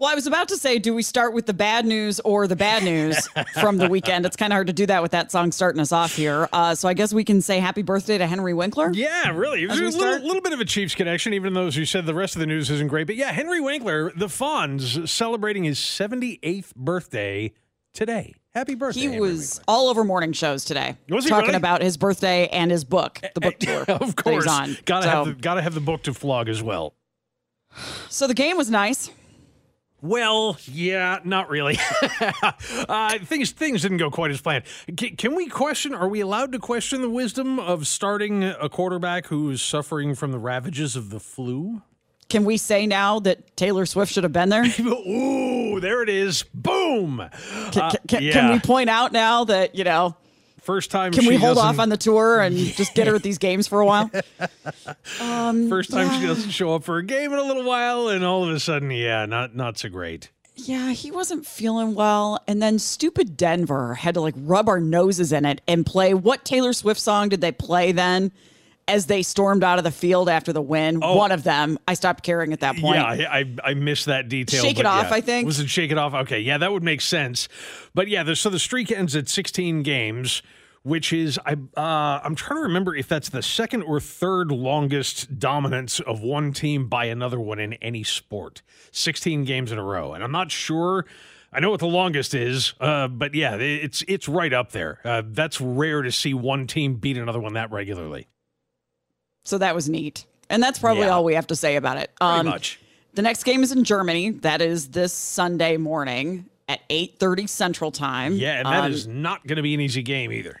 Well, I was about to say, do we start with the bad news or the bad news from the weekend? It's kind of hard to do that with that song starting us off here. Uh, so I guess we can say happy birthday to Henry Winkler. Yeah, really. It was a little, little bit of a Chiefs connection, even though, as you said, the rest of the news isn't great. But yeah, Henry Winkler, the Fonz, celebrating his 78th birthday today. Happy birthday. He Henry was all over morning shows today, Was he talking really? about his birthday and his book, the book tour. Of course. Gotta, So- have the, gotta have the book to flog as well. So the game was nice. Well, yeah, not really. uh, things things didn't go quite as planned. Can, can we question? Are we allowed to question the wisdom of starting a quarterback who is suffering from the ravages of the flu? Can we say now that Taylor Swift should have been there? Ooh, there it is! Boom. Uh, can, can yeah. we point out now that you know? First time. Can she we hold off on the tour and just get her at these games for a while? Um, First time she doesn't show up for a game in a little while, and all of a sudden, yeah, not not so great. Yeah, he wasn't feeling well. And then stupid Denver had to like rub our noses in it and play. What Taylor Swift song did they play then as they stormed out of the field after the win? One of them. I stopped caring at that point. Oh. Yeah, I, I I missed that detail. Shake It Off, yeah. I think. Was it Shake It Off? Okay, yeah, that would make sense. But yeah, the, so the streak ends at 16 games, which is I uh, I'm trying to remember if that's the second or third longest dominance of one team by another one in any sport. 16 games in a row, and I'm not sure. I know what the longest is, uh, but yeah, it's it's right up there. Uh, that's rare to see one team beat another one that regularly. So that was neat. And that's probably Yeah. all we have to say about it. Um, Pretty much. The next game is in Germany. That is this Sunday morning at 8:30 Central Time. Yeah, and that Um, is not going to be an easy game either.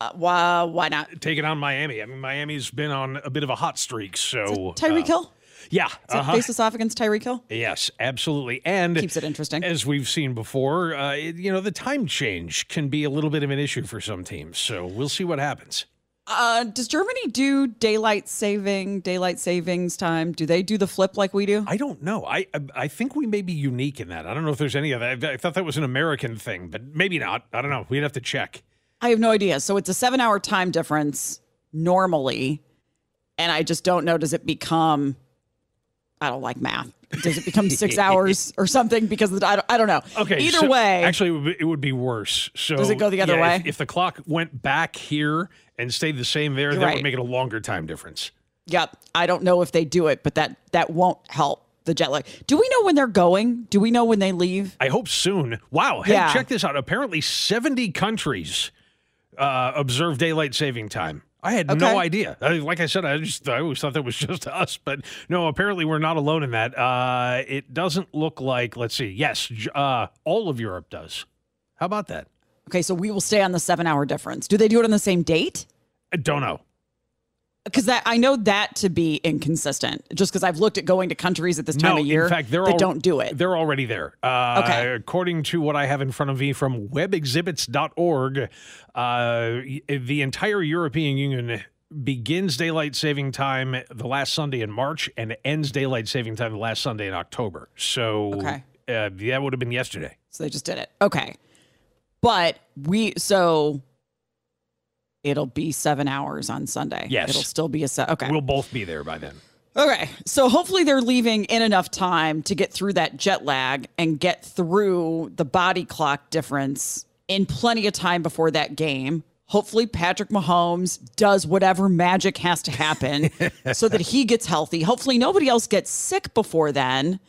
uh, why, why not? taking on Miami. I mean, Miami's been on a bit of a hot streak. So Tyreek uh, Hill? yeah, uh-huh. face us off against Tyreek Hill? yes, absolutely, and Keeps it interesting. As we've seen before, uh, it- you know, the time change can be a little bit of an issue for some teams. So we'll see what happens. Uh, does Germany do daylight saving, daylight savings time? Do they do the flip like we do? I don't know. I I- think we may be unique in that. I don't know if there's any of that. I, I thought that was an American thing, but maybe not. I don't know. We'd have to check. I have no idea. So it's a seven hour time difference normally. And I just don't know. Does it become, I don't like math. Does it become six hours or something? Because the, I, don't, I don't know. Okay. Either so way, actually, it would, be, it would be worse. So Does it go the other yeah, if- way? If, the clock went back here and stayed the same there, You're that right. would make it a longer time difference. yep. I don't know if they do it, but that that won't help the jet lag. Do we know when they're going? Do we know when they leave? I hope soon. Wow. Hey, Yeah. check this out. Apparently, 70 countries uh, observe daylight saving time. I had Okay. no idea. I, like I said, I just I always thought that was just us, but no. Apparently, we're not alone in that. Uh, it doesn't look like. Let's see. Yes, uh, all of Europe does. How about that? Okay, so we will stay on the seven hour difference. Do they do it on the same date? I don't know. Because that I know that to be inconsistent. Just because I've looked at going to countries at this time no, of year in fact, they're that al- don't do it. They're already there. Uh, Okay. According to what I have in front of me from webexhibits.org, uh, the entire European Union begins daylight saving time the last Sunday in March and ends daylight saving time the last Sunday in October. So Okay. uh, that would have been yesterday. So they just did it. Okay. But we so it'll be seven hours on Sunday. Yes. It'll still be a set. Okay. We'll both be there by then. Okay. So hopefully they're leaving in enough time to get through that jet lag and get through the body clock difference in plenty of time before that game. Hopefully Patrick Mahomes does whatever magic has to happen so that he gets healthy. Hopefully nobody else gets sick before then.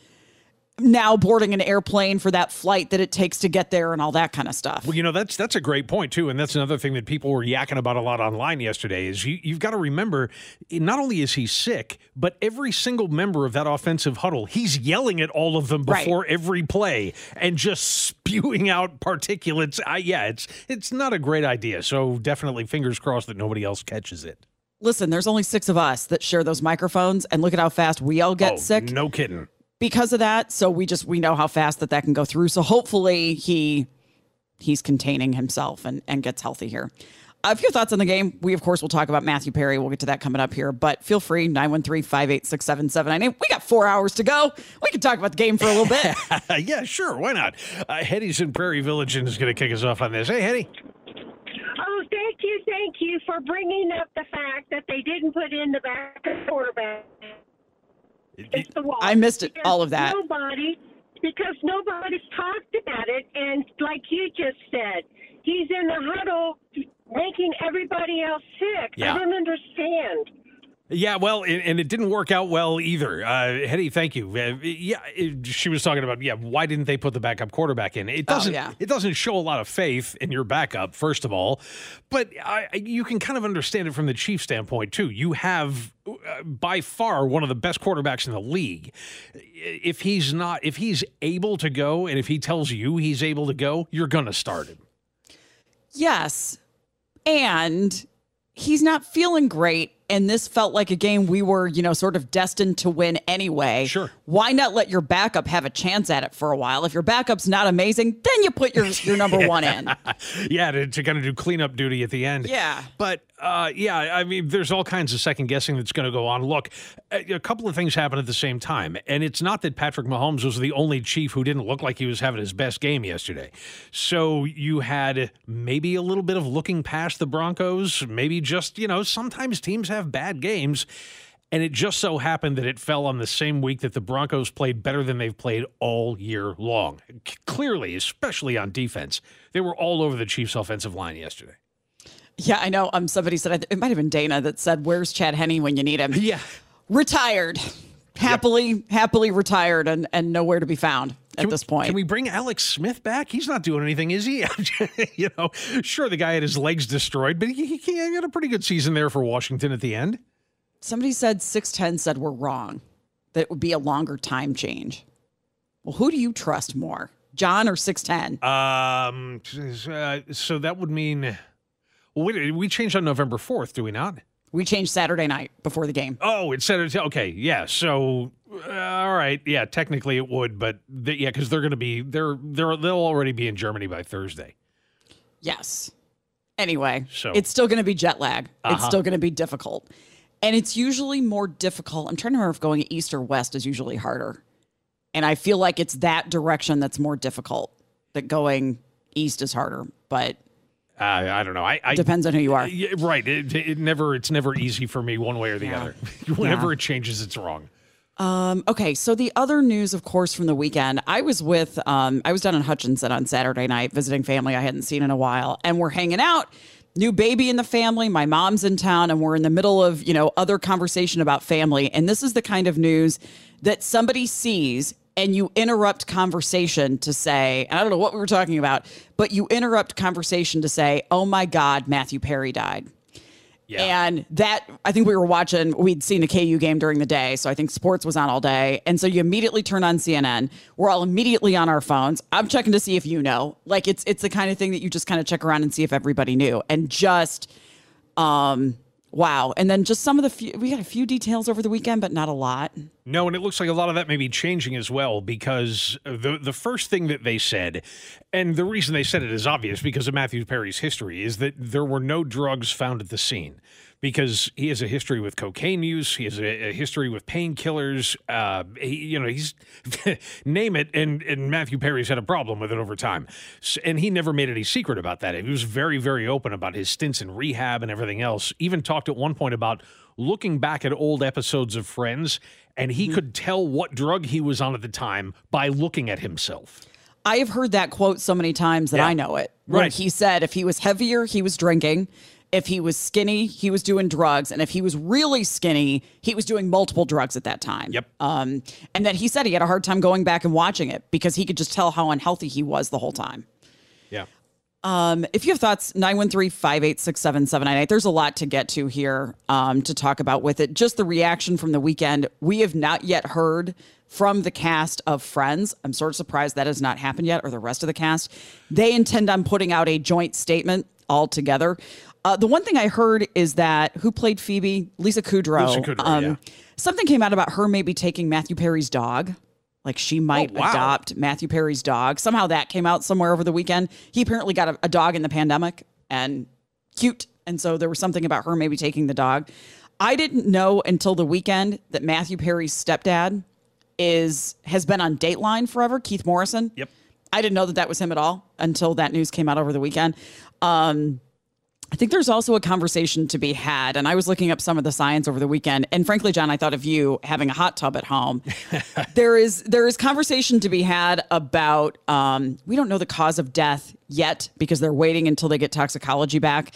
Now boarding an airplane for that flight that it takes to get there and all that kind of stuff. Well, you know that's that's a great point too, and that's another thing that people were yakking about a lot online yesterday. Is you, you've got to remember, not only is he sick, but every single member of that offensive huddle, he's yelling at all of them Right. before every play and just spewing out particulates. I, yeah, it's it's not a great idea. So definitely fingers crossed that nobody else catches it. Listen, there's only six of us that share those microphones, and look at how fast we all get oh, sick No kidding. Because of that. So we just we know how fast that that can go through. So hopefully he he's containing himself and and gets healthy here. A few thoughts on the game. We of course will talk about Matthew Perry. We'll get to that coming up here. But feel free 913-586-7798. We got four hours to go. We can talk about the game for a little bit. yeah, sure. Why not? Uh, Hetty's in Prairie Village and is going to kick us off on this. Hey, Hetty. Oh, thank you, thank you for bringing up the fact that they didn't put in the backup quarterback. It's the wall. I missed it, all of that. Nobody, because nobody's talked about it, and like you just said, he's in the huddle making everybody else sick. Yeah. I don't understand. Yeah, well, and, it didn't work out well either. Uh, Hetty, thank you. Uh, yeah, it, she was talking about yeah, why didn't they put the backup quarterback in? It Oh, doesn't. yeah. It doesn't show a lot of faith in your backup, first of all, but I- you can kind of understand it from the Chiefs' standpoint too. You have uh, by far one of the best quarterbacks in the league. If he's not, if he's able to go, and if he tells you he's able to go, you're gonna start him. Yes. And he's not feeling great. And this felt like a game we were, you know, sort of destined to win anyway. Sure. Why not let your backup have a chance at it for a while? If your backup's not amazing, then you put your, your number one in. yeah, to, to kind of do cleanup duty at the end. Yeah. But uh, yeah, I mean, there's all kinds of second guessing that's going to go on. Look, a, a couple of things happen at the same time. And it's not that Patrick Mahomes was the only Chief who didn't look like he was having his best game yesterday. So you had maybe a little bit of looking past the Broncos, maybe just, you know, sometimes teams have bad games. And it just so happened that it fell on the same week that the Broncos played better than they've played all year long. C- clearly, especially on defense, they were all over the Chiefs' offensive line yesterday. Yeah, I know. Um, somebody said it might have been Dana that said, "Where's Chad Henne when you need him?" Yeah, retired, happily, happily retired, and and nowhere to be found at this point. Can we bring Alex Smith back? He's not doing anything, is he? you know, sure, the guy had his legs destroyed, but he, he, he had a pretty good season there for Washington at the end. Somebody said six ten said we're wrong. That it would be a longer time change. Well, who do you trust more, John or six ten? Um, uh, so that would mean, well, wait, we changed on November 4th, do we not? We changed Saturday night before the game. Oh, it said, okay, yeah. So, uh, all right, yeah, technically it would, but th- yeah, because they're going to be, they're, they're, they'll already be in Germany by Thursday. Yes. Anyway, So- it's still going to be jet lag. It's Uh-huh. still going to be difficult. And it's usually more difficult. I'm trying to remember if going east or west is usually harder. And I feel like it's that direction that's more difficult, that going east is harder. But Uh, I don't know. I, I Depends on who you are. Yeah, right. It, it never. It's never easy for me one way or the Yeah. other. Whenever Yeah. it changes, it's wrong. Um, okay, so the other news, of course, from the weekend, I was with, um, I was down in Hutchinson on Saturday night visiting family I hadn't seen in a while, and we're hanging out. New baby in the family. My mom's in town, and we're in the middle of you know other conversation about family. And this is the kind of news that somebody sees, and you interrupt conversation to say, and I don't know what we were talking about, but you interrupt conversation to say, "Oh my God, Matthew Perry died." Yeah. And that, I think we were watching, we'd seen a KU game during the day. So I think sports was on all day. And so you immediately turn on CNN. We're all immediately on our phones. I'm checking to see if you know. Like it's it's the kind of thing that you just kind of check around and see if everybody knew. And just, um, wow. And then just some of the few, we got a few details over the weekend, but not a lot. No, and it looks like a lot of that may be changing as well because the the first thing that they said, and the reason they said it is obvious because of Matthew Perry's history, is that there were no drugs found at the scene. Because he has a history with cocaine use, he has a, a history with painkillers. Uh, he, you know, he's name it, and and Matthew Perry's had a problem with it over time, S- and he never made any secret about that. He was very very open about his stints in rehab and everything else. Even talked at one point about looking back at old episodes of Friends, and he could tell what drug he was on at the time by looking at himself. I have heard that quote so many times that Yeah. I know it. Right. he said if he was heavier, he was drinking. If he was skinny, he was doing drugs. And if he was really skinny, he was doing multiple drugs at that time. Yep. Um, and that he said he had a hard time going back and watching it because he could just tell how unhealthy he was the whole time. Yeah. Um, if you have thoughts, 913 586 7798. There's a lot to get to here um, to talk about with it. Just the reaction from the weekend. We have not yet heard from the cast of Friends. I'm sort of surprised that has not happened yet, or the rest of the cast. They intend on putting out a joint statement all together. Uh, the one thing I heard is that who played Phoebe? Lisa Kudrow. Lisa Kudrow, yeah. Something came out about her maybe taking Matthew Perry's dog. Like she might Oh, wow. adopt Matthew Perry's dog. Somehow that came out somewhere over the weekend. He apparently got a, a dog in the pandemic and cute. And so there was something about her maybe taking the dog. I didn't know until the weekend that Matthew Perry's stepdad is has been on Dateline forever, Keith Morrison. Yep. I didn't know that that was him at all until that news came out over the weekend. Um, I think there's also a conversation to be had, and I was looking up some of the science over the weekend. And frankly, John, I thought of you having a hot tub at home. there is there is conversation to be had about um, we don't know the cause of death yet because they're waiting until they get toxicology back.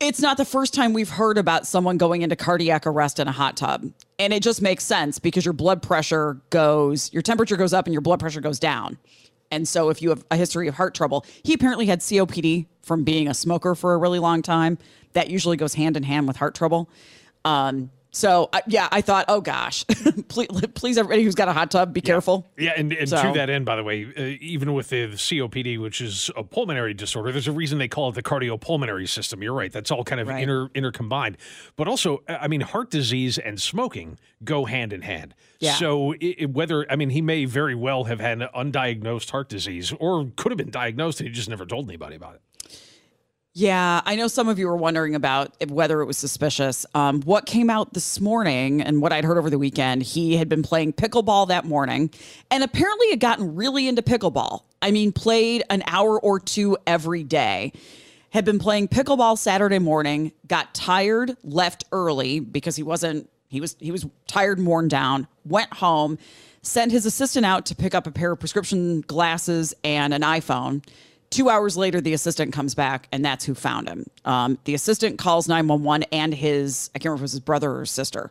It's not the first time we've heard about someone going into cardiac arrest in a hot tub. And it just makes sense because your blood pressure goes, your temperature goes up and your blood pressure goes down. And so if you have a history of heart trouble, he apparently had COPD from being a smoker for a really long time. That usually goes hand in hand with heart trouble. Um, so uh, yeah, I thought, oh gosh, please, please, everybody who's got a hot tub, be careful. Yeah, and, and So- to that end, by the way, uh, even with the COPD, which is a pulmonary disorder, there's a reason they call it the cardiopulmonary system. You're right; that's all kind of Right. inter intercombined. But also, uh, I mean, heart disease and smoking go hand in hand. Yeah. So i i- whether I mean, he may very well have had undiagnosed heart disease, or could have been diagnosed and he just never told anybody about it. Yeah, I know some of you were wondering about whether it was suspicious. Um, what came out this morning and what I'd heard over the weekend, he had been playing pickleball that morning and apparently had gotten really into pickleball. I mean, played an hour or two every day. Had been playing pickleball Saturday morning, got tired, left early because he wasn't he was he was tired and worn down, went home, sent his assistant out to pick up a pair of prescription glasses and an iPhone. Two hours later, the assistant comes back, and that's who found him. Um, the assistant calls 911 and his, I can't remember if it was his brother or sister,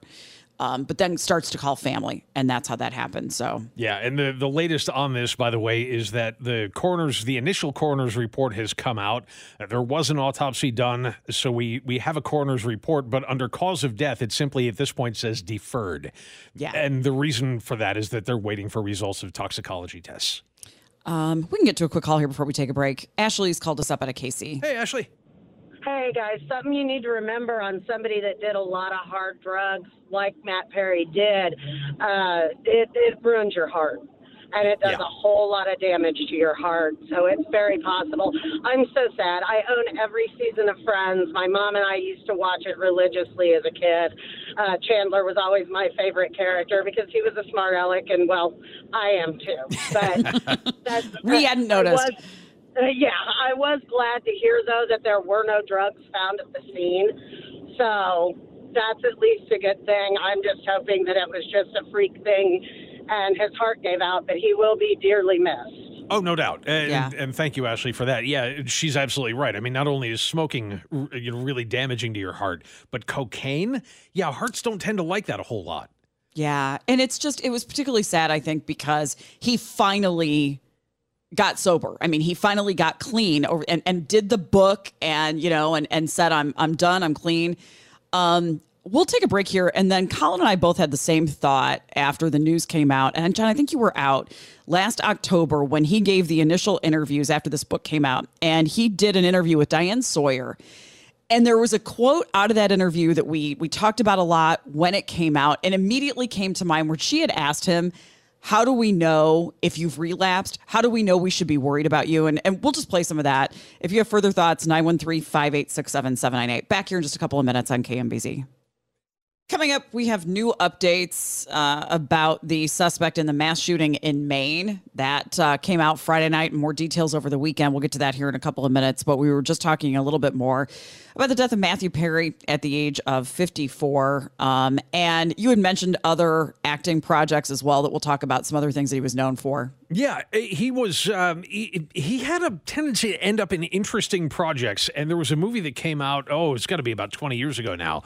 um, but then starts to call family, and that's how that happened. So, Yeah, and the, the latest on this, by the way, is that the coroner's the initial coroner's report has come out. There was an autopsy done, so we we have a coroner's report, but under cause of death, it simply at this point says deferred. Yeah. and the reason for that is that they're waiting for results of toxicology tests. Um, we can get to a quick call here before we take a break. Ashley's called us up out of Casey. Hey, Ashley. Hey guys, something you need to remember on somebody that did a lot of hard drugs like Matt Perry did, uh, it, it ruins your heart. And it does Yeah. a whole lot of damage to your heart. So it's very possible. I'm so sad. I own every season of Friends. My mom and I used to watch it religiously as a kid. Uh, Chandler was always my favorite character because he was a smart aleck, and well, I am too. But that's, We hadn't noticed. was- uh, yeah, I was glad to hear though that there were no drugs found at the scene. So that's at least a good thing. I'm just hoping that it was just a freak thing and his heart gave out, but he will be dearly missed. Oh, no doubt. And, Yeah. and thank you, Ashley, for that. Yeah, she's absolutely right. I mean, not only is smoking you know, really damaging to your heart, but cocaine, yeah, hearts don't tend to like that a whole lot. Yeah. And it's just, it was particularly sad, I think, because he finally got sober. I mean, he finally got clean over and, and did the book and, you know, and, and said, I'm, I'm done. I'm clean. Um, we'll take a break here. And then Colin and I both had the same thought after the news came out. And John, I think you were out last October when he gave the initial interviews after this book came out. And he did an interview with Diane Sawyer. And there was a quote out of that interview that we we talked about a lot when it came out and immediately came to mind where she had asked him, How do we know if you've relapsed? How do we know we should be worried about you? And and we'll just play some of that. If you have further thoughts, 913-586-7798. Back here in just a couple of minutes on KMBZ. Coming up, we have new updates uh, about the suspect in the mass shooting in Maine. That uh, came out Friday night. More details over the weekend. We'll get to that here in a couple of minutes. But we were just talking a little bit more about the death of Matthew Perry at the age of 54. Um, and you had mentioned other acting projects as well that we'll talk about some other things that he was known for Yeah, eh, he was. Um, he, he had a tendency to end up in interesting projects, and there was a movie that came out. Oh, it's got to be about twenty years ago now,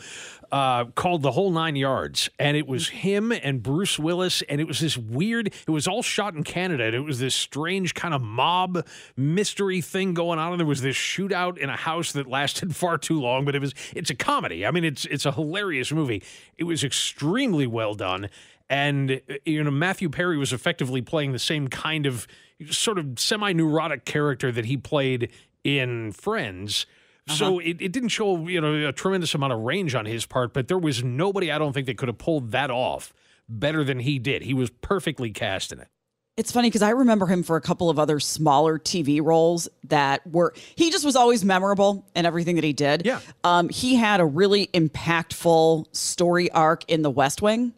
uh, called The Whole Nine Yards, and it was him and Bruce Willis, and it was this weird. It was all shot in Canada, and it was this strange kind of mob mystery thing going on, and there was this shootout in a house that lasted far too long. But it was. It's a comedy. I mean, it's it's a hilarious movie. It was extremely well done and you know Matthew Perry was effectively playing the same kind of sort of semi-neurotic character that he played in Friends. Uh-huh. So it, it didn't show you know a tremendous amount of range on his part, but there was nobody I don't think that could have pulled that off better than he did. He was perfectly cast in it. It's funny because I remember him for a couple of other smaller TV roles that were he just was always memorable in everything that he did. Yeah. Um, he had a really impactful story arc in The West Wing.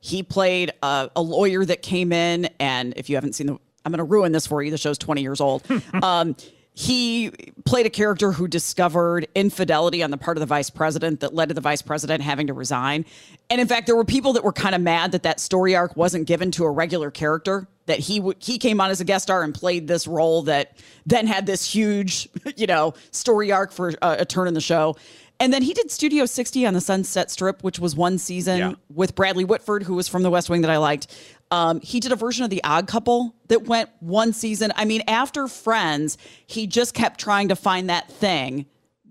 He played a, a lawyer that came in, and if you haven't seen the, I'm going to ruin this for you. The show's 20 years old. um, he played a character who discovered infidelity on the part of the vice president that led to the vice president having to resign. And in fact, there were people that were kind of mad that that story arc wasn't given to a regular character. That he w- he came on as a guest star and played this role that then had this huge, you know, story arc for uh, a turn in the show. And then he did Studio 60 on the Sunset Strip, which was one season Yeah. with Bradley Whitford, who was from the West Wing that I liked. Um, he did a version of The Odd Couple that went one season. I mean, after Friends, he just kept trying to find that thing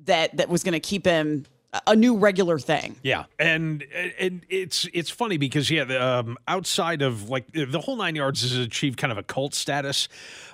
that that was going to keep him a- new regular thing. Yeah, and and it's it's funny because yeah, the, um, outside of like the whole nine yards has achieved kind of a cult status.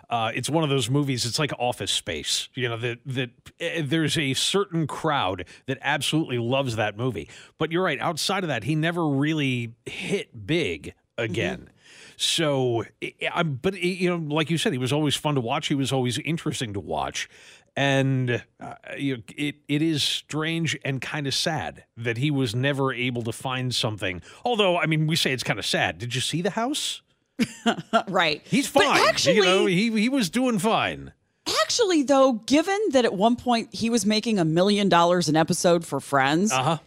Uh, it's one of those movies. It's like Office Space. You know that that uh, there's a certain crowd that absolutely loves that movie. But you're right. Outside of that, he never really hit big again. So, I- I, but you know, like you said, he was always fun to watch. He was always interesting to watch, and uh, you know, it it is strange and kind of sad that he was never able to find something. Although, I mean, we say it's kind of sad. Did you see the house? right. He's But fine. actually- you know, he he was doing fine. Actually, though, given that at one point he was making a million dollars an episode for Friends, Uh huh.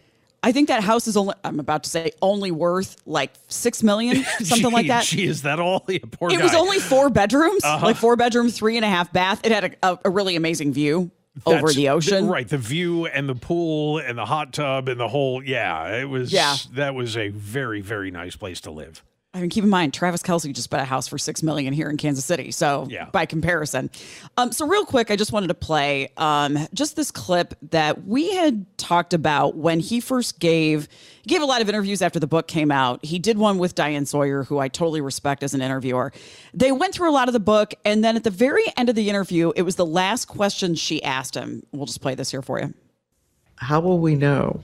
I think that house is only, I'm about to say, only worth like six million, something like that. Gee, is that all? Yeah, poor It was only four bedrooms, Uh-huh. like four bedroom, three and a half bath. It had a, a, a really amazing view over the ocean. right? The view and the pool and the hot tub and the whole. Yeah, it was. Yeah. that was a very very nice place to live. I mean, keep in mind, Travis Kelce just bought a house for six million here in Kansas City. So, Yeah. by comparison, um, so real quick, I just wanted to play um, just this clip that we had talked about when he first gave he gave a lot of interviews after the book came out. He did one with Diane Sawyer, who I totally respect as an interviewer. They went through a lot of the book, and then at the very end of the interview, it was the last question she asked him. We'll just play this here for you. How will we know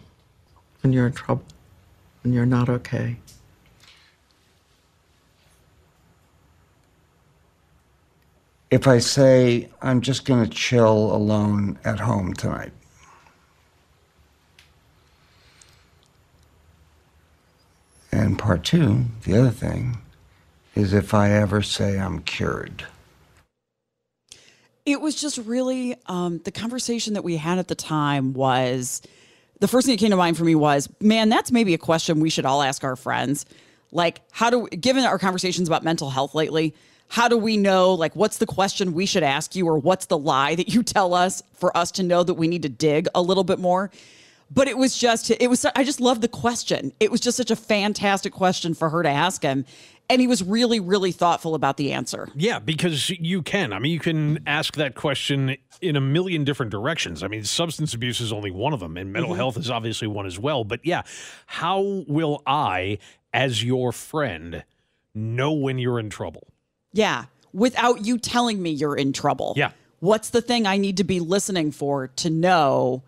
when you're in trouble, when you're not okay? If I say I'm just going to chill alone at home tonight. And part two, the other thing, is if I ever say I'm cured. It was just really um, the conversation that we had at the time was the first thing that came to mind for me was, man, that's maybe a question we should all ask our friends. Like, how do, given our conversations about mental health lately, how do we know, like, what's the question we should ask you, or what's the lie that you tell us for us to know that we need to dig a little bit more? But it was just, it was, I just loved the question. It was just such a fantastic question for her to ask him. And he was really, really thoughtful about the answer. Yeah, because you can. I mean, you can ask that question in a million different directions. I mean, substance abuse is only one of them, and mental Mhm. health is obviously one as well. But yeah, how will I, as your friend, know when you're in trouble? Yeah, without you telling me you're in trouble. Yeah. What's the thing I need to be listening for to know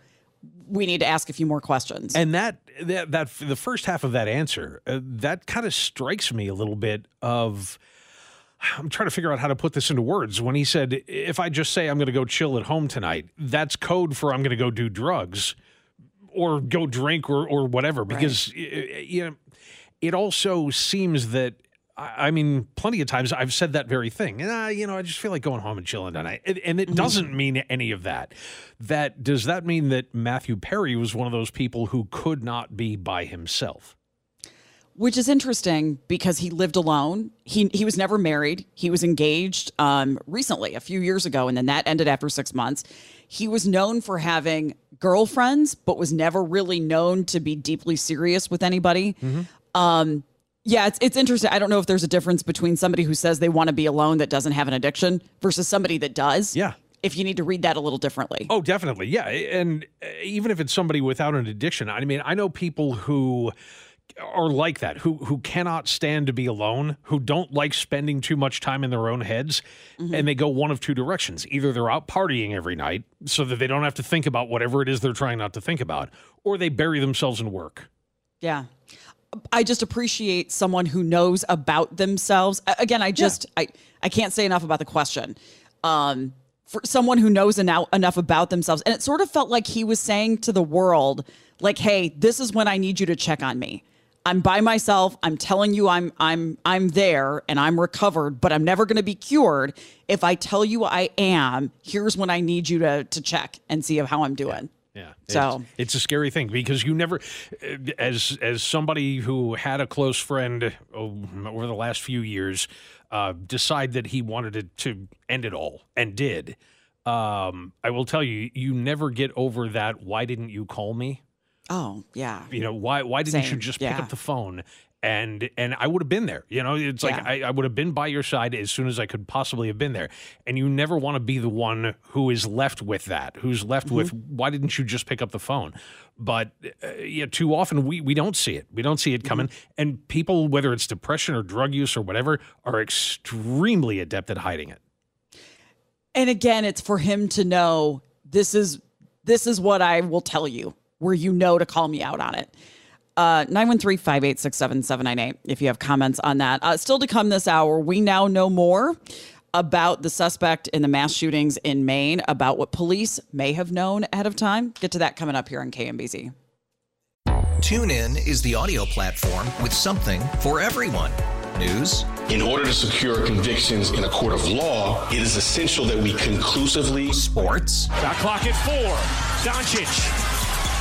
we need to ask a few more questions? And that that that the first half of that answer uh, that kind of strikes me a little bit of. I'm trying to figure out how to put this into words. When he said, "If I just say I'm going to go chill at home tonight," that's code for I'm going to go do drugs or go drink or or whatever. Because y- you know, it also seems that. I I mean, plenty of times I've said that very thing. Ah, you know, I just feel like going home and chilling tonight, and, and it doesn't mean any of that. That does that mean that Matthew Perry was one of those people who could not be by himself? which is interesting because he lived alone. He he was never married. He was engaged um, recently, a few years ago, and then that ended after six months. He was known for having girlfriends, but was never really known to be deeply serious with anybody. Um, yeah, it's it's interesting. I don't know if there's a difference between somebody who says they want to be alone that doesn't have an addiction versus somebody that does. Yeah. If you need to read that a little differently. Oh, definitely. Yeah. And uh, even if it's somebody without an addiction, I mean, I know people who are like that, who who cannot stand to be alone, who don't like spending too much time in their own heads, and they go one of two directions. Either they're out partying every night so that they don't have to think about whatever it is they're trying not to think about, or they bury themselves in work. Yeah. I just appreciate someone who knows about themselves. Again, I just I I can't say enough about the question. Um for someone who knows enough enough about themselves and it sort of felt like he was saying to the world like, "Hey, this is when I need you to check on me. I'm by myself. I'm telling you I'm I'm I'm there and I'm recovered, but I'm never going to be cured. If I tell you I am, here's when I need you to to check and see how I'm doing." Yeah. So- it's, it's a scary thing because you never, as as somebody who had a close friend oh, over the last few years, uh, decide that he wanted it to end it all and did. Um, I will tell you, you never get over that. Why didn't you call me? Oh, yeah. You know why? Why didn't you just pick yeah. up the phone? And and I would have been there. You know, it's like Yeah. I, I would have been by your side as soon as I could possibly have been there. And you never want to be the one who is left with that, who's left with Mm-hmm. why didn't you just pick up the phone? But uh, yeah, too often we we don't see it. We don't see it coming. Mm-hmm. And people, whether it's depression or drug use or whatever, are extremely adept at hiding it. And again, it's for him to know this is this is what I will tell you, where you know to call me out on it. Uh 913-586-7798 if you have comments on that. Uh, still to come this hour, we now know more about the suspect in the mass shootings in Maine, about what police may have known ahead of time. Get to that coming up here on KMBZ. TuneIn is the audio platform with something for everyone. News, In order to secure convictions in a court of law, it is essential that we conclusively sports, Shot clock at four. Doncic.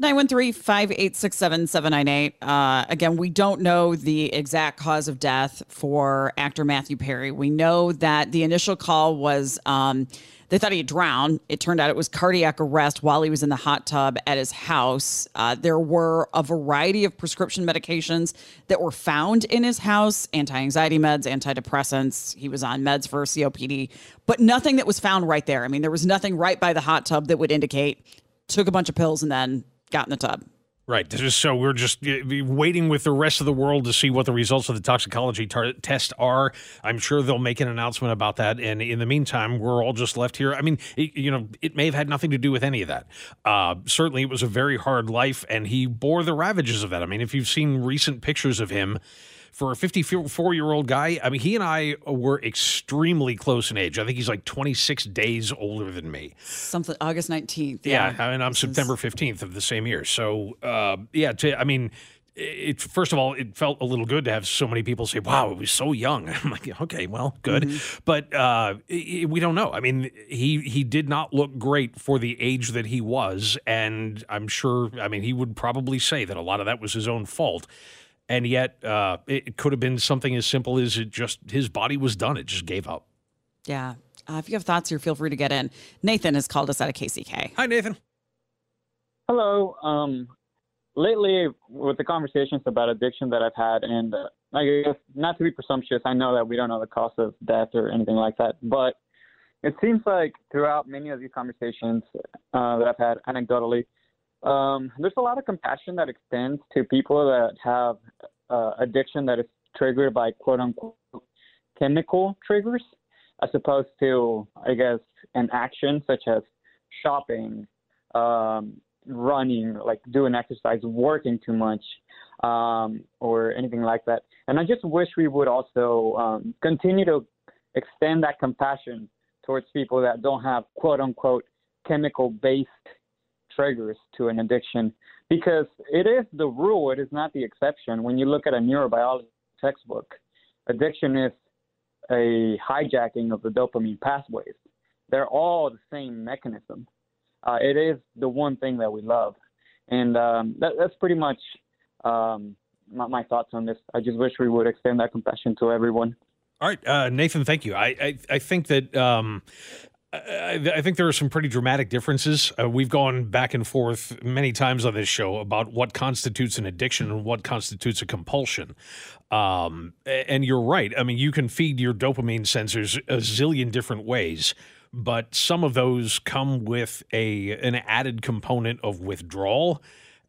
913-586-7798. Uh, again, we don't know the exact cause of death for actor Matthew Perry. We know that the initial call was um, they thought he drowned. It turned out it was cardiac arrest while he was in the hot tub at his house. Uh, there were a variety of prescription medications that were found in his house, anti-anxiety meds, antidepressants. He was on meds for COPD, but nothing that was found right there. I mean, there was nothing right by the hot tub that would indicate took a bunch of pills and then got in the tub. Right. So we're just uh, waiting with the rest of the world to see what the results of the toxicology tar- test are. I'm sure they'll make an announcement about that. And in the meantime, we're all just left here. I mean, it, you know, it may have had nothing to do with any of that. Uh, certainly, it was a very hard life, and he bore the ravages of that. I mean, if you've seen recent pictures of him, for a 54 year old guy, I mean, he and I were extremely close in age. I think he's like 26 days older than me. Something August 19th. Yeah, I mean, I'm September 15th of the same year. So, uh, yeah, to, I mean, it first of all, it felt a little good to have so many people say, "Wow, it was so young." I'm like, okay, well, good, Mm-hmm. but uh, i- we don't know. I mean, he he did not look great for the age that he was, and I'm sure. I mean, he would probably say that a lot of that was his own fault, and yet uh, it, it could have been something as simple as it just his body was done; it just gave up. Yeah. Uh, if you have thoughts here, feel free to get in. Nathan has called us out of KCK. Hi, Nathan. Hello. Um, lately, with the conversations about addiction that I've had, and uh, I guess not to be presumptuous, I know that we don't know the cause of death or anything like that, but it seems like throughout many of these conversations uh, that I've had anecdotally, um, there's a lot of compassion that extends to people that have uh, addiction that is triggered by quote unquote chemical triggers, as opposed to, I guess, an action such as shopping, um, running, like doing exercise, working too much, um, or anything like that. And I just wish we would also um, continue to extend that compassion towards people that don't have quote unquote chemical based triggers to an addiction because it is the rule, it is not the exception. When you look at a neurobiology textbook, addiction is a hijacking of the dopamine pathways. They're all the same mechanism. Uh, it is the one thing that we love. And um, that, that's pretty much um, my, my thoughts on this. I just wish we would extend that compassion to everyone. All right, uh, Nathan, thank you. I I, I think that um, I, I think there are some pretty dramatic differences. Uh, we've gone back and forth many times on this show about what constitutes an addiction and what constitutes a compulsion. Um, and you're right. I mean, you can feed your dopamine sensors a zillion different ways, but some of those come with a an added component of withdrawal,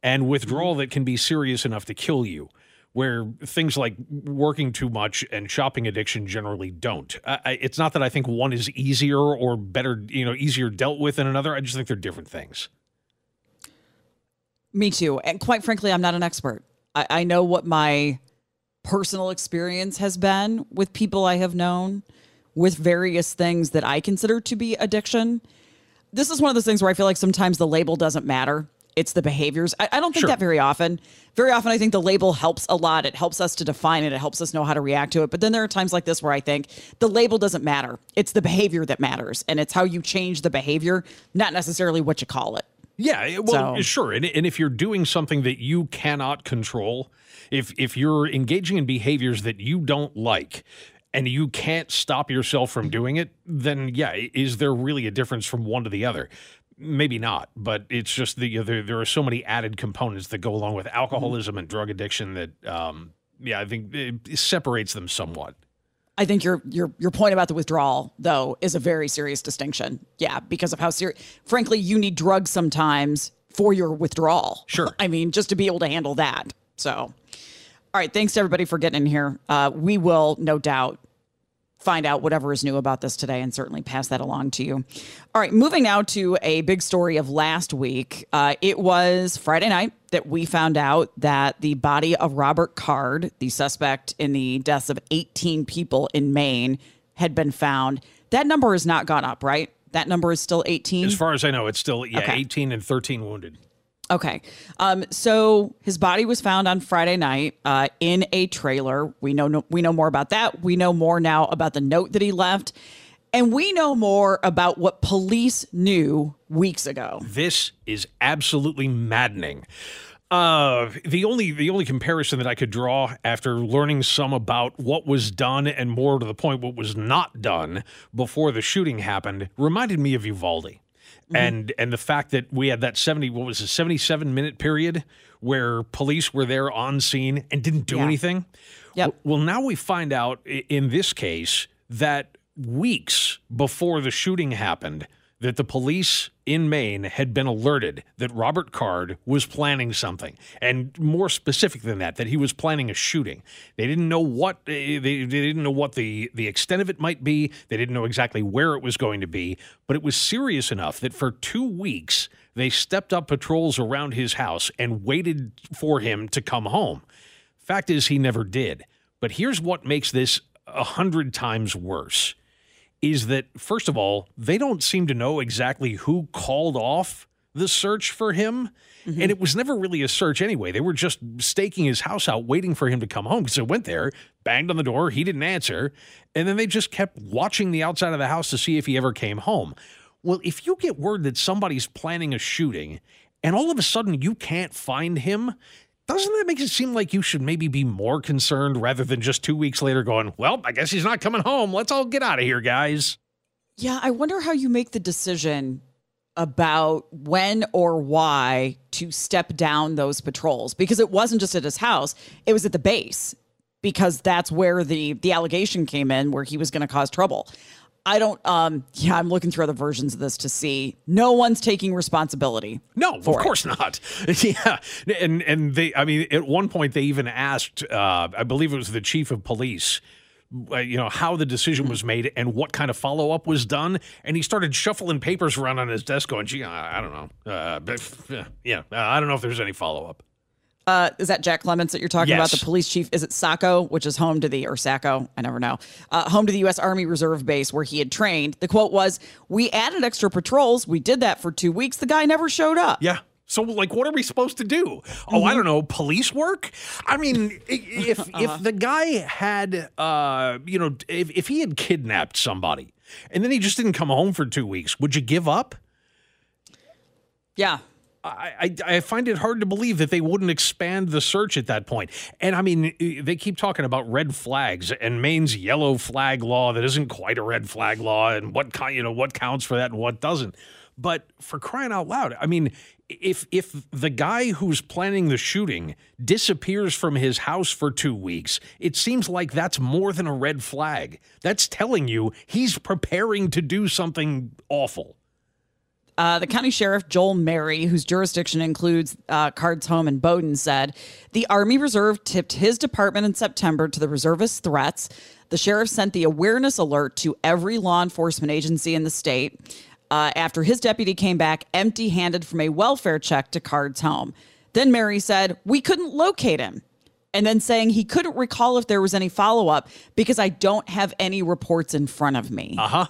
and withdrawal that can be serious enough to kill you where things like working too much and shopping addiction generally don't. It's not that I think one is easier or better, you know, easier dealt with than another. I just think they're different things. Me too. And quite frankly, I'm not an expert. I, I know what my personal experience has been with people I have known with various things that I consider to be addiction. This is one of those things where I feel like sometimes the label doesn't matter. It's the behaviors. I, I don't think Sure. that very often. Very often, I think the label helps a lot. It helps us to define it. It helps us know how to react to it. But then there are times like this where I think the label doesn't matter. It's the behavior that matters. And it's how you change the behavior, not necessarily what you call it. Yeah, eh, well, So- eh, sure. And, and if you're doing something that you cannot control, if if you're engaging in behaviors that you don't like and you can't stop yourself from doing it, then yeah, is there really a difference from one to the other? Maybe not, but it's just the there, there are so many added components that go along with alcoholism and drug addiction that um yeah, I think it separates them somewhat. I think your your your point about the withdrawal though is a very serious distinction. Yeah, because of how serious. Frankly, you need drugs sometimes for your withdrawal. Sure. I mean, just to be able to handle that. So, all right. Thanks to everybody for getting in here. Uh, we will no doubt find out whatever is new about this today and certainly pass that along to you. All right, moving now to a big story of last week. Uh, it was Friday night that we found out that the body of Robert Card, the suspect in the deaths of 18 people in Maine, had been found. That number has not gone up, right? That number is still 18. As far as I know, it's still yeah, Okay. 18 and 13 wounded. Okay. Um, so his body was found on Friday night uh, in a trailer. We know no, we know more about that. We know more now about the note that he left, and we know more about what police knew weeks ago. This is absolutely maddening. Uh, the only the only comparison that I could draw after learning some about what was done and more to the point what was not done before the shooting happened reminded me of Uvalde. Mm-hmm. And and the fact that we had that 70 what was a 77 minute period where police were there on scene and didn't do Yeah. anything. Yep. Well, now we find out in this case that weeks before the shooting happened, that the police in Maine had been alerted that Robert Card was planning something, and more specific than that, that he was planning a shooting. They didn't know what eh, they, they didn't know what the the extent of it might be. They didn't know exactly where it was going to be, but it was serious enough that for two weeks they stepped up patrols around his house and waited for him to come home. Fact is, he never did. But here's what makes this a hundred times worse is that, first of all, they don't seem to know exactly who called off the search for him. And it was never really a search anyway. They were just staking his house out, waiting for him to come home. So I went there, banged on the door. He didn't answer. And then they just kept watching the outside of the house to see if he ever came home. Well, if you get word that somebody's planning a shooting and all of a sudden you can't find him, doesn't that make it seem like you should maybe be more concerned rather than just two weeks later going, well, I guess he's not coming home. Let's all get out of here, guys. Yeah, I wonder how you make the decision about when or why to step down those patrols because it wasn't just at his house, it was at the base because that's where the the allegation came in where he was going to cause trouble. I don't um yeah, I'm looking through other versions of this to see no one's taking responsibility. No, of course not. yeah, and and they, I mean, at one point they even asked, uh, I believe it was the chief of police, uh, you know, how the decision was made and what kind of follow up was done, and he started shuffling papers around on his desk, going, "Gee, I, I don't know, uh, yeah, I don't know if there's any follow up." Uh, is that Jack Clements that you're talking about? The police chief? Is it Saco, which is home to the, or Saco? I never know. Uh, home to the U.S. Army Reserve Base where he had trained. The quote was, We added extra patrols. We did that for two weeks. The guy never showed up. Yeah. So, like, what are we supposed to do? Oh, I don't know, police work. I mean, if if the guy had, uh, you know, if if he had kidnapped somebody and then he just didn't come home for two weeks, would you give up? Yeah. I, I I find it hard to believe that they wouldn't expand the search at that point. And I mean, they keep talking about red flags and Maine's yellow flag law that isn't quite a red flag law, and what you know, what counts for that and what doesn't. But for crying out loud, I mean, if if the guy who's planning the shooting disappears from his house for two weeks, it seems like that's more than a red flag. That's telling you he's preparing to do something awful. Uh, the county sheriff, Joel Merry, whose jurisdiction includes uh, Cards Home and Bowdoin, said the Army Reserve tipped his department in September to the reservist threats. The sheriff sent the awareness alert to every law enforcement agency in the state uh, after his deputy came back empty handed from a welfare check to Cards Home. Then Merry said, We couldn't locate him. And then saying he couldn't recall if there was any follow up because I don't have any reports in front of me. Uh huh.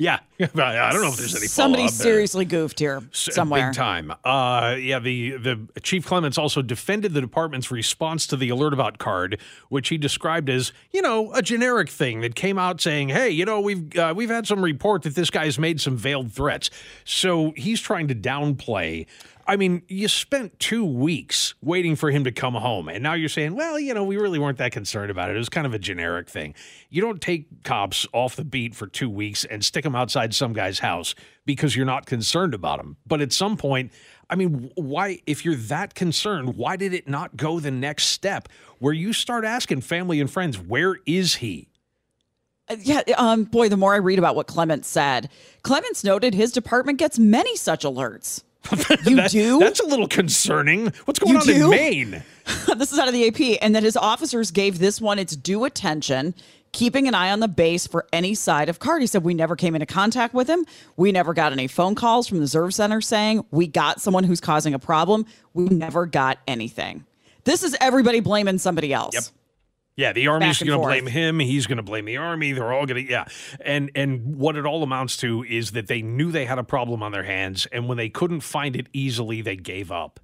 Yeah, I don't know if there's any. Somebody follow-up there. seriously goofed here somewhere. Big time. Uh, yeah, the, the Chief Clements also defended the department's response to the alert about Card, which he described as, you know, a generic thing that came out saying, hey, you know, we've uh, we've had some report that this guy's made some veiled threats. So he's trying to downplay. I mean, you spent two weeks waiting for him to come home, and now you're saying, well, you know, we really weren't that concerned about it. It was kind of a generic thing. You don't take cops off the beat for two weeks and stick them outside some guy's house because you're not concerned about him. But at some point, I mean, why, if you're that concerned, why did it not go the next step where you start asking family and friends, where is he? Uh, Yeah, um, boy, the more I read about what Clements said, Clements noted his department gets many such alerts. You That- do? That's a little concerning. What's going You on do? in Maine? this is out of the AP, and that his officers gave this one its due attention, keeping an eye on the base for any side of Card. He said, We never came into contact with him. We never got any phone calls from the Reserve Center saying we got someone who's causing a problem. We never got anything. This is everybody blaming somebody else. Yep. Yeah, the army's going to blame him. He's going to blame the army. They're all going to yeah. And and what it all amounts to is that they knew they had a problem on their hands, and when they couldn't find it easily, they gave up.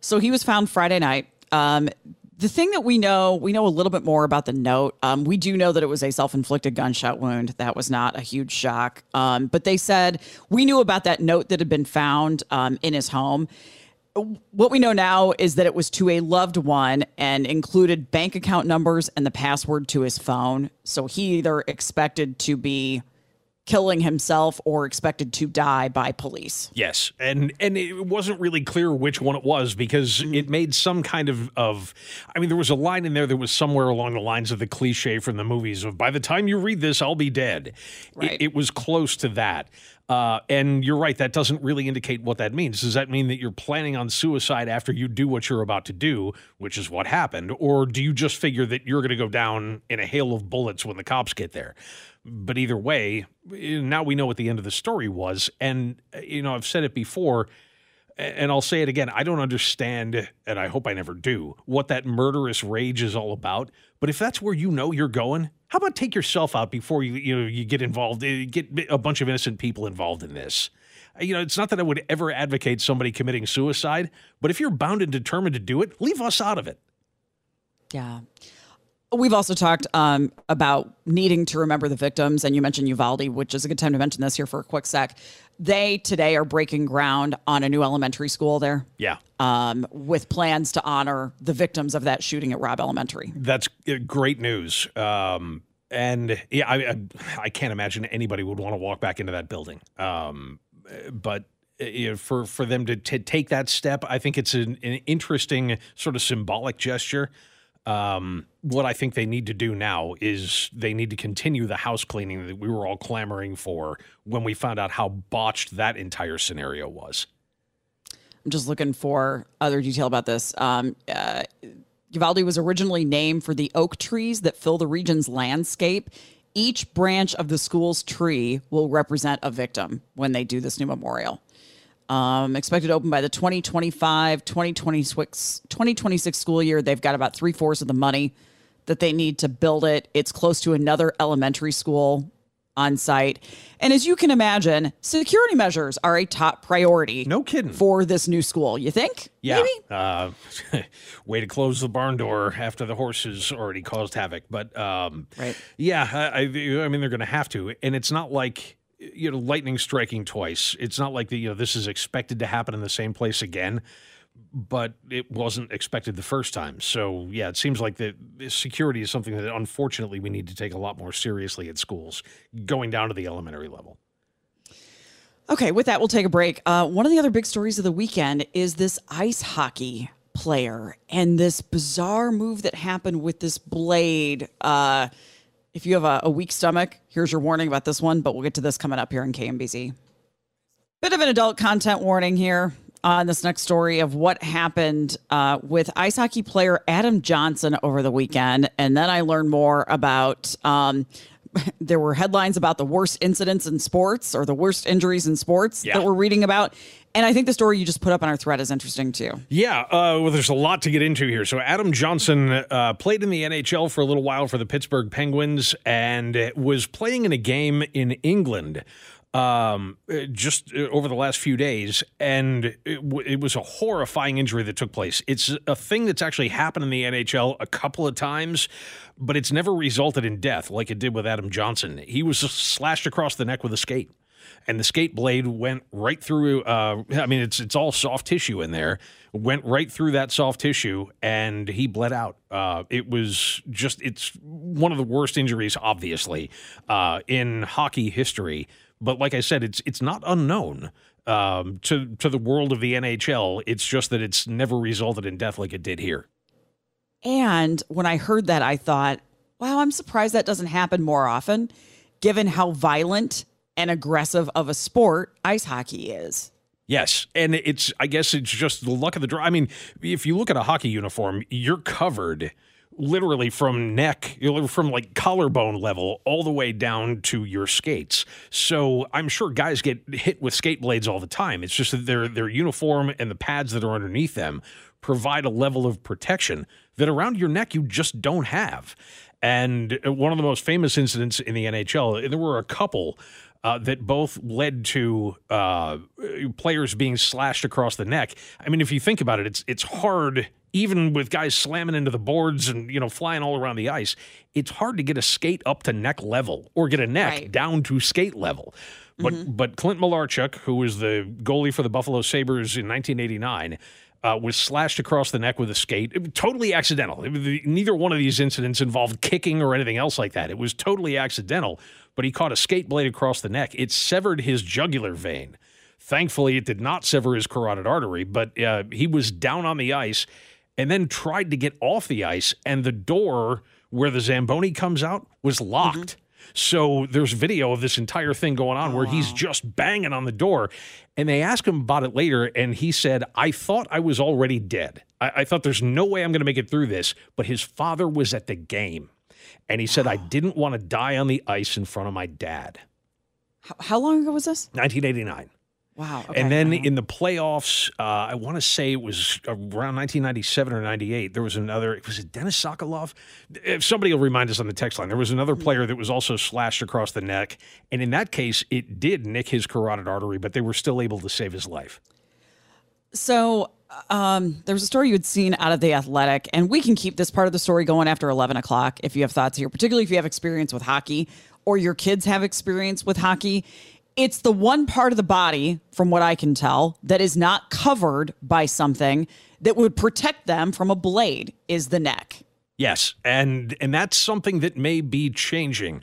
So he was found Friday night. Um, the thing that we know, we know a little bit more about the note. Um, we do know that it was a self inflicted gunshot wound. That was not a huge shock. Um, but they said we knew about that note that had been found um, in his home. What we know now is that it was to a loved one and included bank account numbers and the password to his phone. So he either expected to be killing himself or expected to die by police. Yes, and and it wasn't really clear which one it was because mm-hmm. it made some kind of of. I mean, there was a line in there that was somewhere along the lines of the cliche from the movies of "By the time you read this, I'll be dead." Right. It, it was close to that. Uh, and you're right, that doesn't really indicate what that means. Does that mean that you're planning on suicide after you do what you're about to do, which is what happened? Or do you just figure that you're going to go down in a hail of bullets when the cops get there? But either way, now we know what the end of the story was. And, uh, you know, I've said it before, and I'll say it again. I don't understand, and I hope I never do, what that murderous rage is all about. But if that's where you know you're going, how about take yourself out before you you know you get involved, uh, get a bunch of innocent people involved in this? You know, it's not that I would ever advocate somebody committing suicide, but if you're bound and determined to do it, leave us out of it. Yeah. We've also talked um, about needing to remember the victims, and you mentioned Uvalde, which is a good time to mention this here for a quick sec. They today are breaking ground on a new elementary school there. Yeah. Um, with plans to honor the victims of that shooting at Robb Elementary. That's uh, great news. Um, and yeah, I, I, I can't imagine anybody would want to walk back into that building. Um, but uh, you know, for for them to, to take that step, I think it's an, an interesting sort of symbolic gesture. Um, what I think they need to do now is they need to continue the house cleaning that we were all clamoring for when we found out how botched that entire scenario was. I'm just looking for other detail about this. Um, uh, was originally named for the oak trees that fill the region's landscape. Each branch of the school's tree will represent a victim when they do this new memorial. Um, expected to open by the 2025 2026, 2026 school year. They've got about three fourths of the money that they need to build it. It's close to another elementary school on site. And as you can imagine, security measures are a top priority. No kidding. For this new school, you think? Yeah. Maybe? Uh, way to close the barn door after the horses already caused havoc. But um, right. yeah, I, I, I mean, they're going to have to. And it's not like you know lightning striking twice. It's not like the, you know this is expected to happen in the same place again, but it wasn't expected the first time. So yeah, it seems like the, the security is something that unfortunately we need to take a lot more seriously at schools, going down to the elementary level. Okay, with that, we'll take a break. Uh, one of the other big stories of the weekend is this ice hockey player and this bizarre move that happened with this blade. Uh, if you have a, a, weak stomach, here's your warning about this one, but we'll get to this coming up here in KMBZ. Bit of an adult content warning here on this next story of what happened uh, with ice hockey player Adam Johnson over the weekend. And then I learned more about. Um, there were headlines about the worst incidents in sports or the worst injuries in sports yeah. that we're reading about. And I think the story you just put up on our thread is interesting too. Yeah, uh, well, there's a lot to get into here. So Adam Johnson uh, played in the NHL for a little while for the Pittsburgh Penguins and was playing in a game in England um, just uh, over the last few days, and it, w- it, was a horrifying injury that took place. It's a thing that's actually happened in the NHL a couple of times, but it's never resulted in death like it did with Adam Johnson. He was slashed across the neck with a skate and the skate blade went right through. Uh, I mean, it's it's all soft tissue in there. Went right through that soft tissue, and he bled out. Uh, it was just it's one of the worst injuries, obviously, uh, in hockey history. But like I said, it's it's not unknown um, to to the world of the NHL. It's just that it's never resulted in death like it did here. And when I heard that, I thought, wow, I'm surprised that doesn't happen more often, given how violent and aggressive of a sport ice hockey is. Yes, and it's I guess it's just the luck of the draw. I mean, if you look at a hockey uniform, you're covered literally from neck, from like collarbone level all the way down to your skates. So I'm sure guys get hit with skate blades all the time. It's just that their their uniform and the pads that are underneath them provide a level of protection that around your neck you just don't have. And one of the most famous incidents in the NHL, there were a couple uh, that both led to uh, players being slashed across the neck. I mean, if you think about it, it's it's hard even with guys slamming into the boards and you know flying all around the ice. It's hard to get a skate up to neck level or get a neck right. down to skate level. But mm-hmm. but Clint Malarchuk, who was the goalie for the Buffalo Sabres in 1989. Uh, was slashed across the neck with a skate. It, totally accidental. It, neither one of these incidents involved kicking or anything else like that. It was totally accidental but he caught a skate blade across the neck. It severed his jugular vein. Thankfully, it did not sever his carotid artery, but uh, he was down on the ice and then tried to get off the ice, and the door where the Zamboni comes out was locked. Mm-hmm. So there's video of this entire thing going on oh, where he's just banging on the door. And they asked him about it later, and he said, I thought I was already dead. I, I thought there's no way I'm going to make it through this, but his father was at the game. And he said, I didn't want to die on the ice in front of my dad. How, how long ago was this? 1989. Wow. Okay. And then in the playoffs, uh, I want to say it was around 1997 or 98. There was another. it Was it Dennis Sokolov? If somebody will remind us on the text line, there was another player that was also slashed across the neck, and in that case, it did nick his carotid artery, but they were still able to save his life. So um, there was a story you had seen out of the Athletic, and we can keep this part of the story going after eleven o'clock if you have thoughts here, particularly if you have experience with hockey or your kids have experience with hockey. It's the one part of the body, from what I can tell, that is not covered by something that would protect them from a blade is the neck. Yes, and and that's something that may be changing.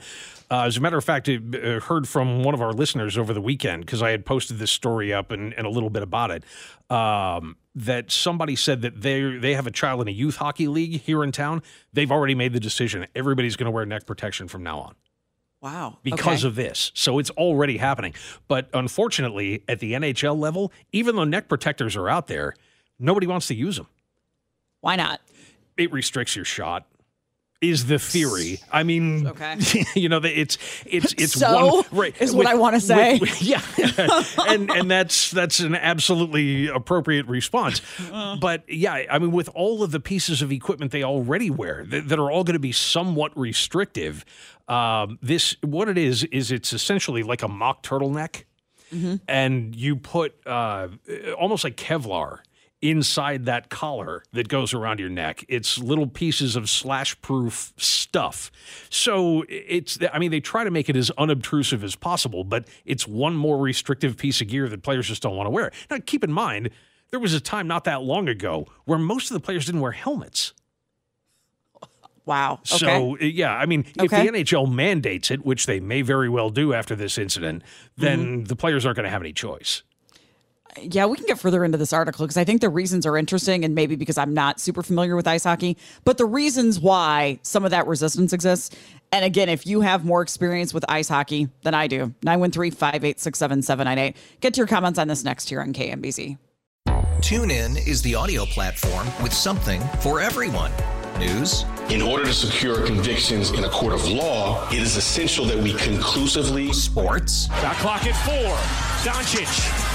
Uh, as a matter of fact, I uh, heard from one of our listeners over the weekend because I had posted this story up and, and a little bit about it. Um, that somebody said that they they have a child in a youth hockey league here in town. They've already made the decision. Everybody's going to wear neck protection from now on. Wow. Because okay. of this. So it's already happening. But unfortunately, at the NHL level, even though neck protectors are out there, nobody wants to use them. Why not? It restricts your shot. Is the theory? I mean, okay. you know, it's it's it's so one right is what I want to say. with- with- yeah, and and that's that's an absolutely appropriate response. Uh. But yeah, I mean, with all of the pieces of equipment they already wear that, that are all going to be somewhat restrictive, um, this what it is is it's essentially like a mock turtleneck Mm-hmm. and you put uh, almost like Kevlar inside that collar that goes around your neck. It's little pieces of slash proof stuff. So it's, I mean, they try to make it as unobtrusive as possible, but it's one more restrictive piece of gear that players just don't want to wear. Now, keep in mind, there was a time not that long ago where most of the players didn't wear helmets. Wow. Okay. So yeah, I mean, Okay. if the NHL mandates it, which they may very well do after this incident, then Mm-hmm. the players aren't going to have any choice. Yeah, we can get further into this article because I think the reasons are interesting and maybe because I'm not super familiar with ice hockey, but the reasons why some of that resistance exists. And again, if you have more experience with ice hockey than I do, 913 586 7798. Get to your comments on this next here on KMBZ. TuneIn is the audio platform with something for everyone. News, In order to secure convictions in a court of law, it is essential that we conclusively sports, Shot clock at four. Doncic.